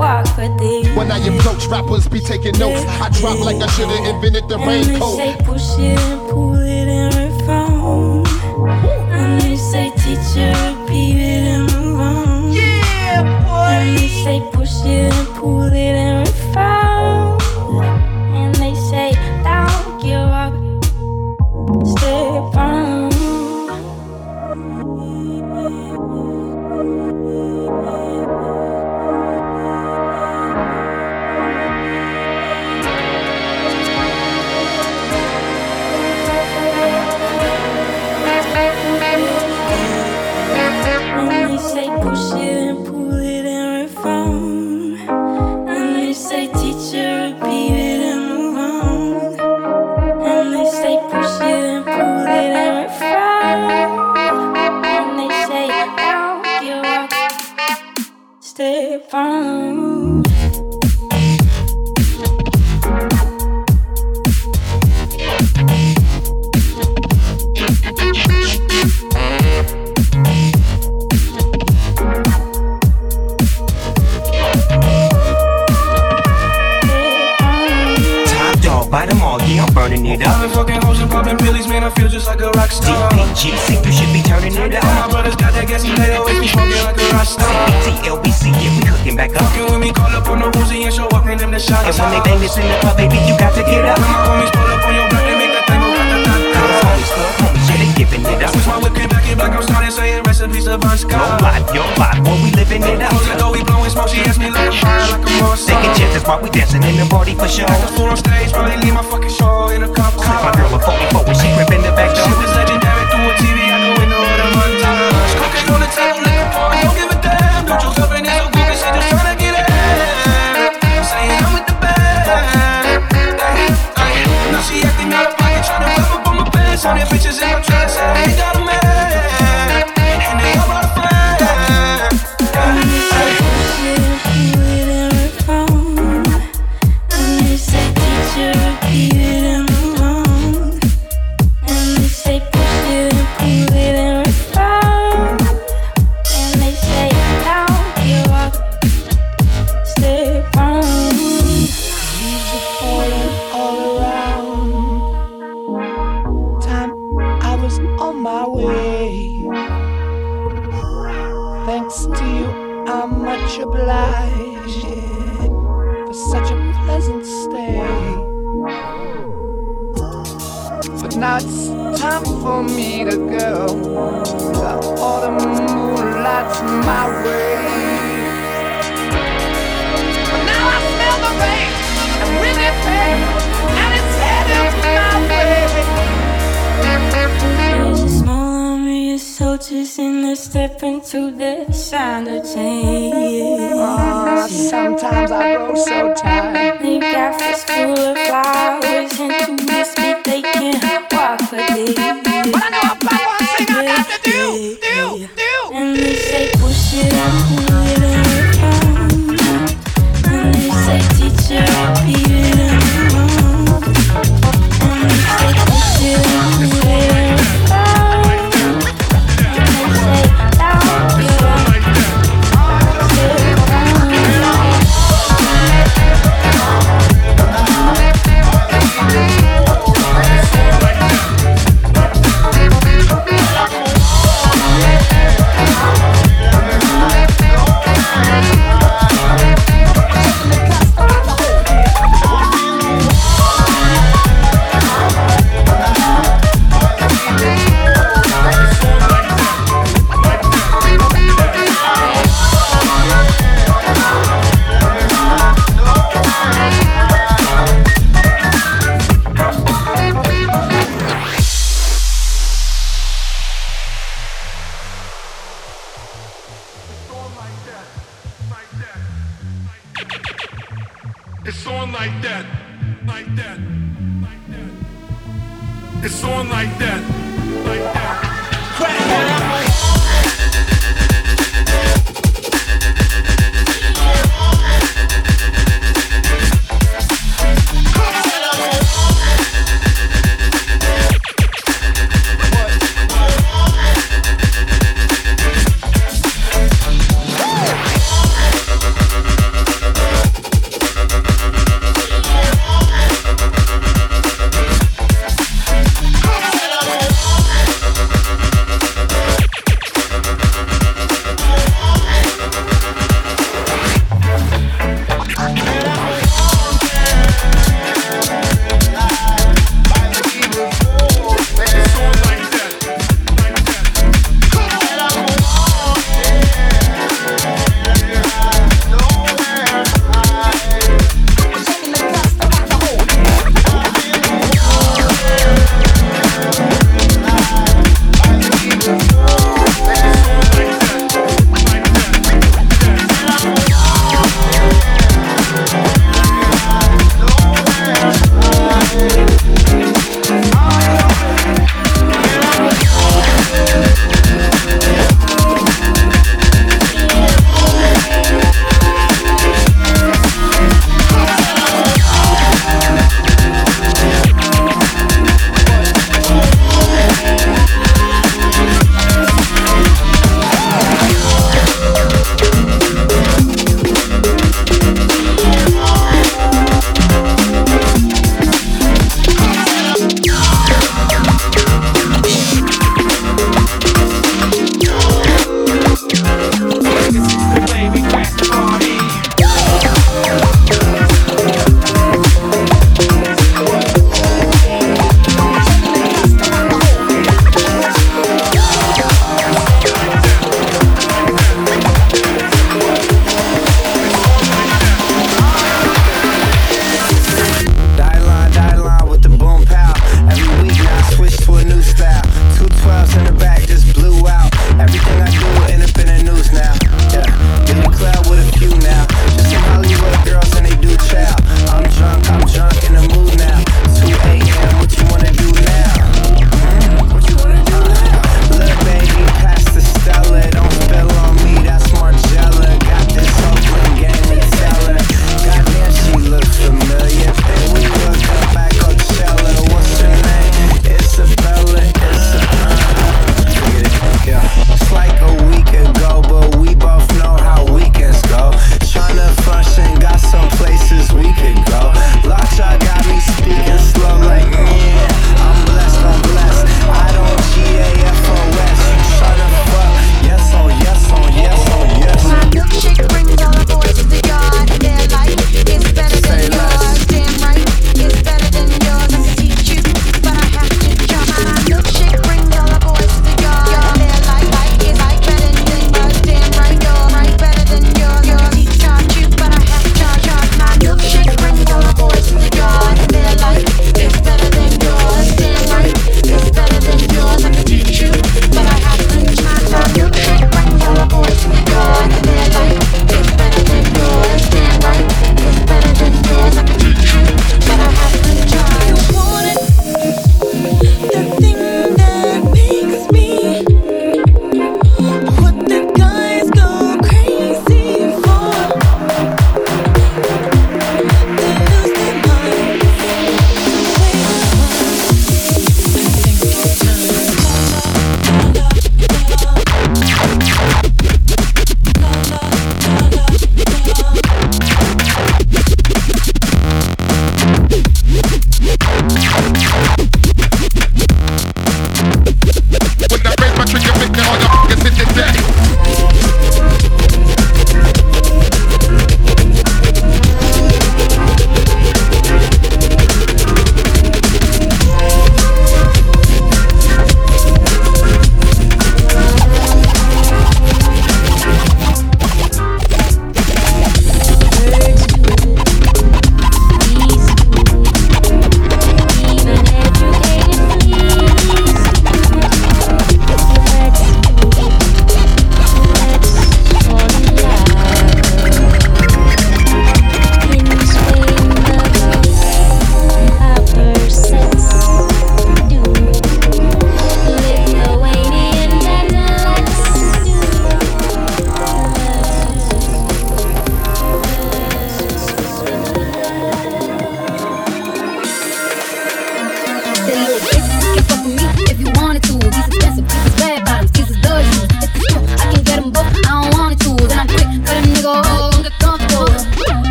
Why could they? When I approach, rappers be taking notes. I drop like I should've invented the raincoat. And They say push it and pull it and reform. And they say teacher, repeat it and move on. Yeah, boy. And they say push it and pull it and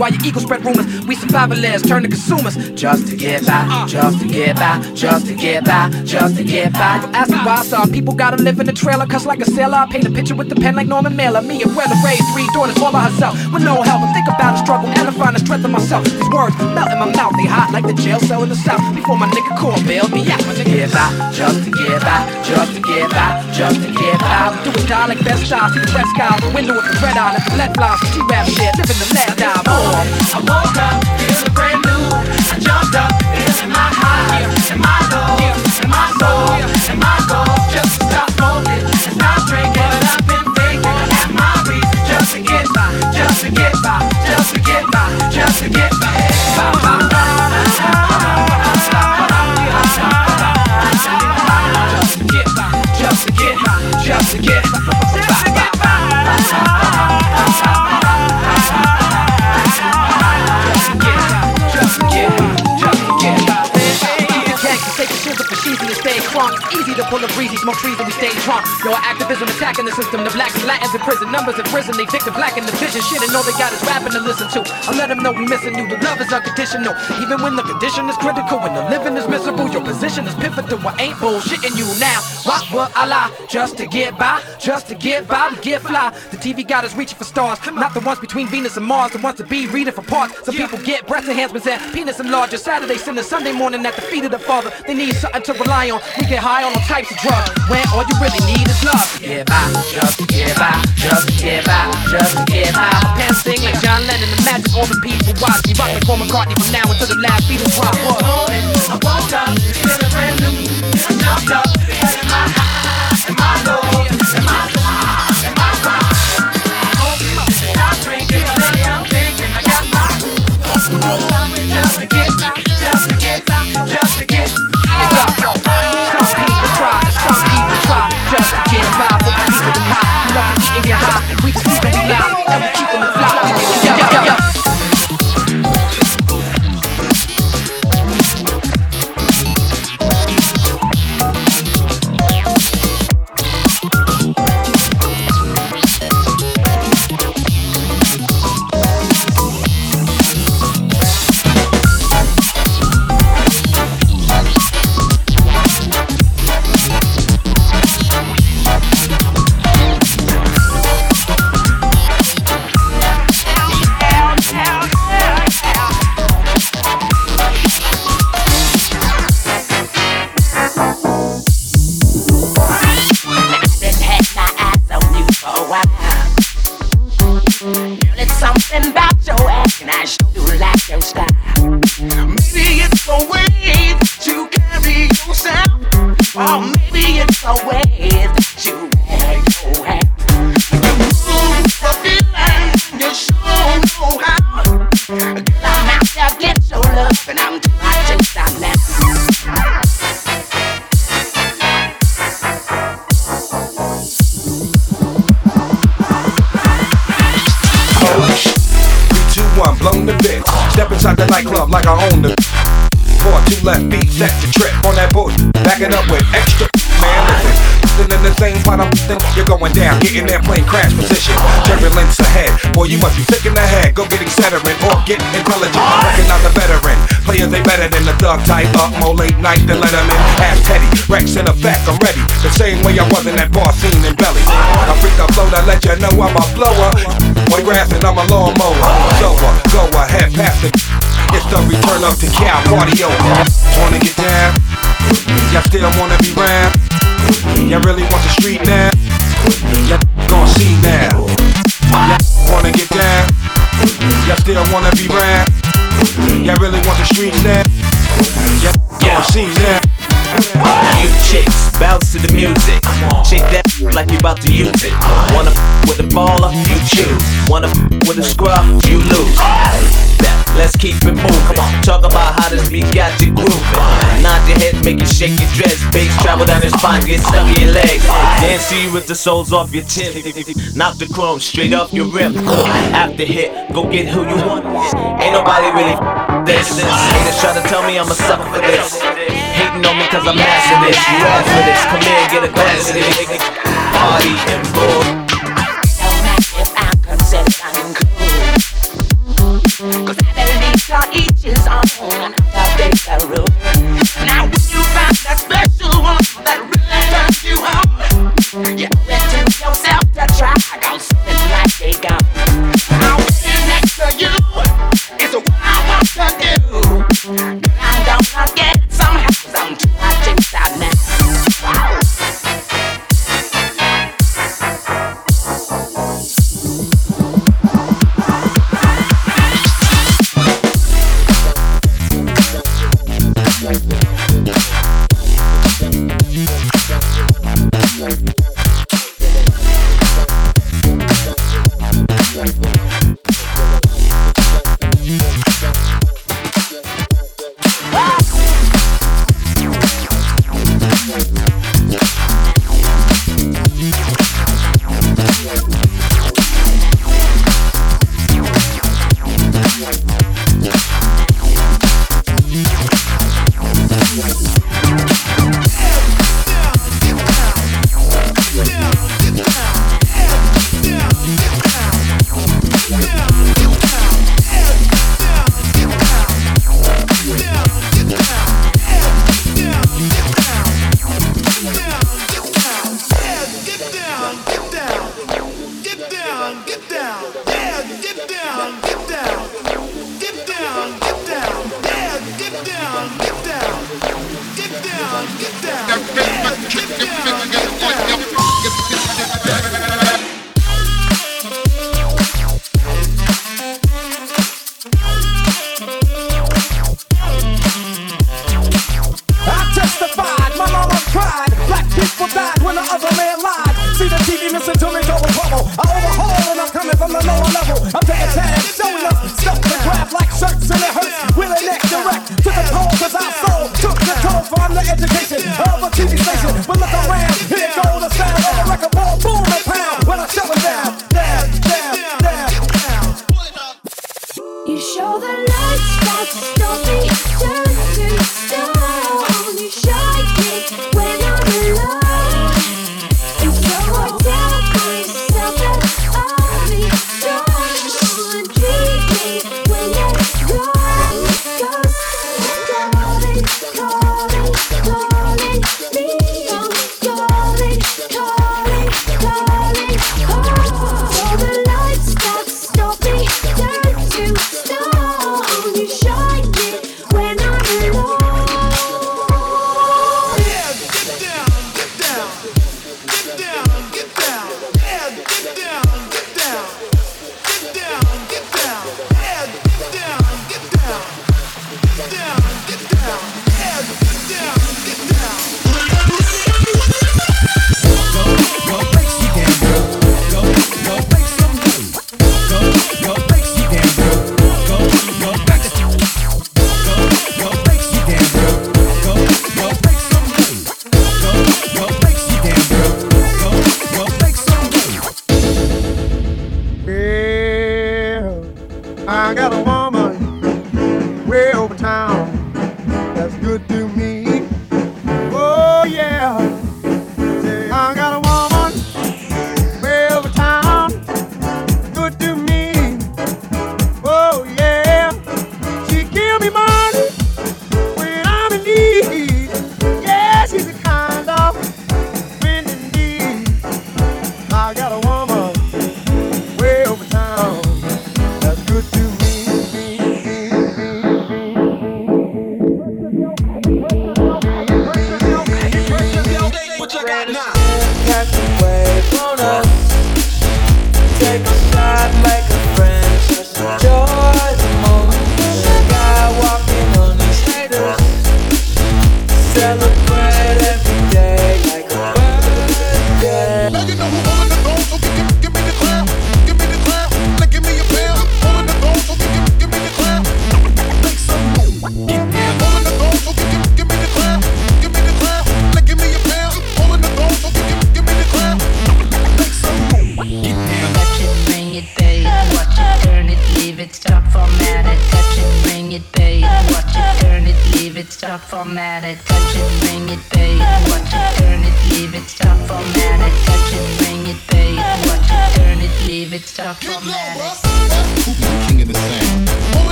while your ego spread rumors. Survivalists turn to consumers just to get by, just to get by, just to get by, just to get by. Ask me why some people gotta live in a trailer, cuss like a sailor. I paint a picture with the pen like Norman Mailer. Me and Weather raised three daughters all by herself with no help. I think about the struggle and I find the strength in myself. These words melt in my mouth, they hot like the jail cell in the south. Before my nigga core bailed me out. To get by, just to get by, just to get by, just to get by. Do it die like best style, see the sky, the window with the red eye, let the lead fly, some G-rap shit, living the last time. Oh, I woke up Just to get by, just to get by, just to get by, just to get by. Breezy, smoke trees and we stay drunk. Yo, activism attacking the system. The blacks and Latins in prison, numbers have risen. They victim black in the vision. Shit, and all they got is rapping to listen to. I let them know we missing you. The love is unconditional. Even when the condition is critical, when the living is miserable, your position is pivotal. I ain't bullshitting you now. Why would I lie? Just to get by, just to get by, to get fly. The TV got us reaching for stars, not the ones between Venus and Mars, the ones to be reading for parts. Some people get breast enhancements and penis enlarger. Saturday, Sunday, Sunday morning at the feet of the Father. They need something to rely on. We get high on all types of drugs. When are you really need is love. Get by, just get by, just get by, just get by. My pants sing like John Lennon. Imagine all the people watch me rock like Paul McCartney from now until the last beat is. What? I woke up, feeling brand new. I jumped up, had my high, my low, and my high, and my high. Stop drinking, I'm thinking I got my just to get by, just to get by, just to get just keep thug type. Up more late night than let 'em in. Ask Teddy. Wreckx-n-Effect, I'm ready. The same way I was in that bar scene in Belly. I freak the flow to let you know I'm a blower. Boy, grassing, I'm a lawnmower. Sober, uh, go ahead, pass it. It's the return of the cow party over. Wanna get down? Y'all still wanna be round? Y'all really want the street now? Y'all gon' see now. Y'all wanna get down? Y'all still wanna be round? Y'all really want the street now? Now. You chicks, bounce to the music. Shake that like you about to use it. Wanna f- with a baller, you choose. Wanna f- with a scrub, you lose. That, let's keep it moving. Come on, talk about how this beat got you grooving. Nod your head, make you shake your dress. Bass travel down your spine, get stuck in your legs. Dance to you with the soles off your tip. Knock the chrome straight off your rim. After hit, go get who you want. Ain't nobody really this. Haters try to tell me I'm a sucker for this. Hating on me cause I'm massive. this. You all for this. Come here, get a glass of this. Party and bull. Cause everything's on each is on, and I'll take. Now, when you find that special one that really turns you on, you owe it to your Get down, get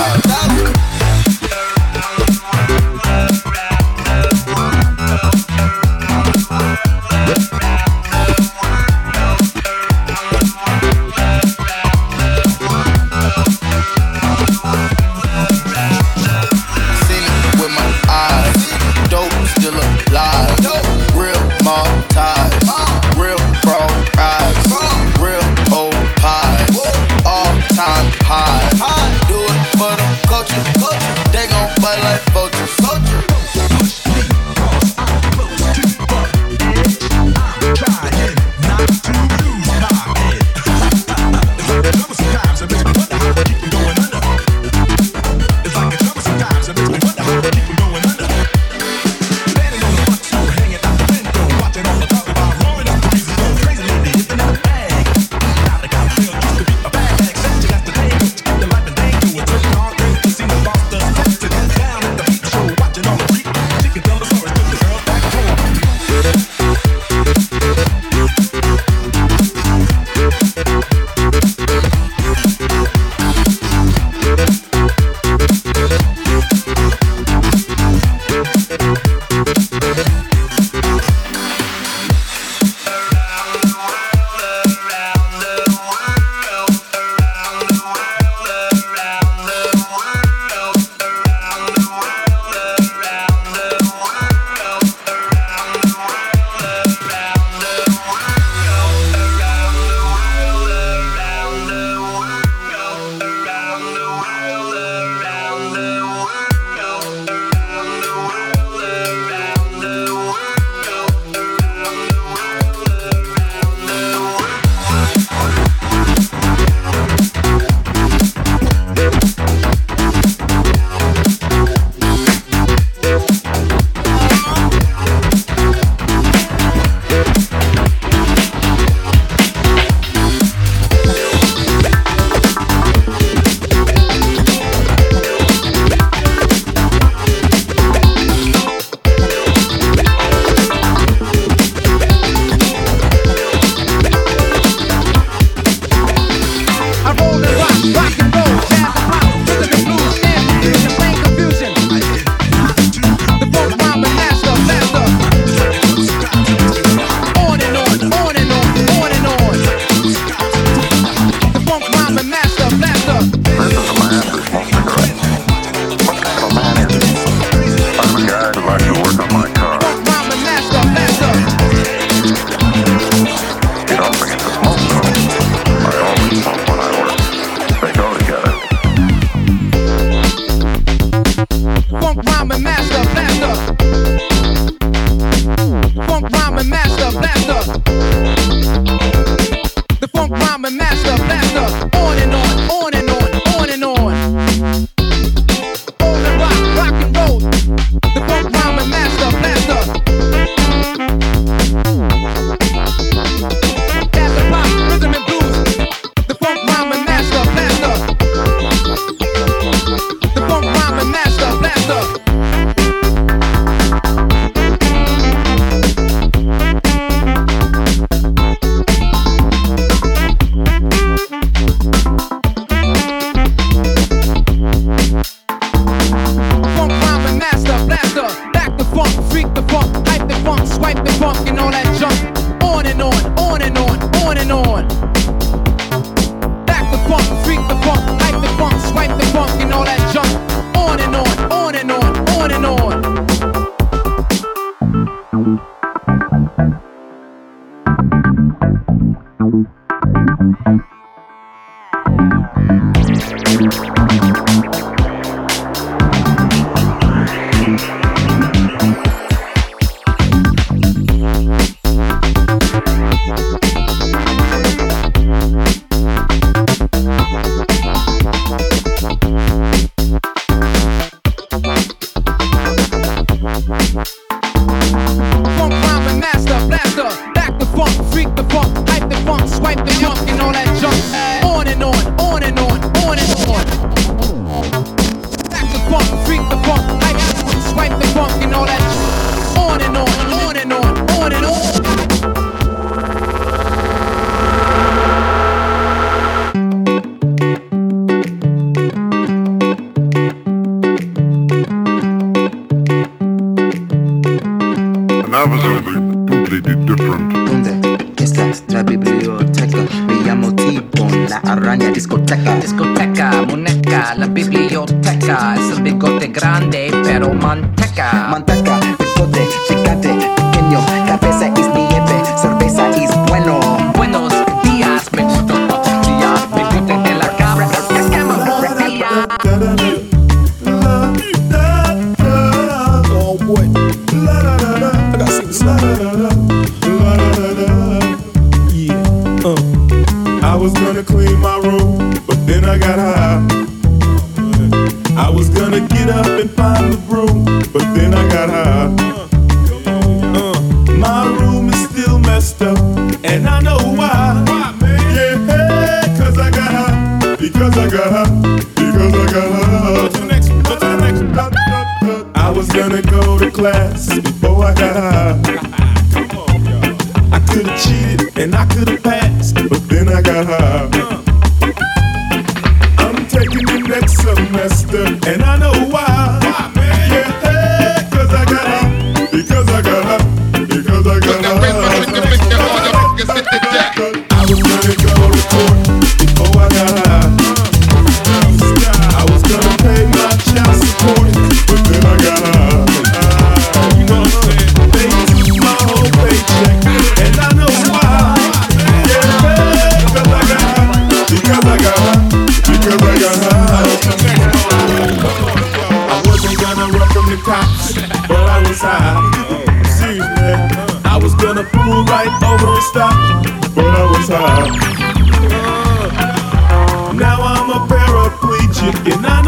2005.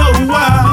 I know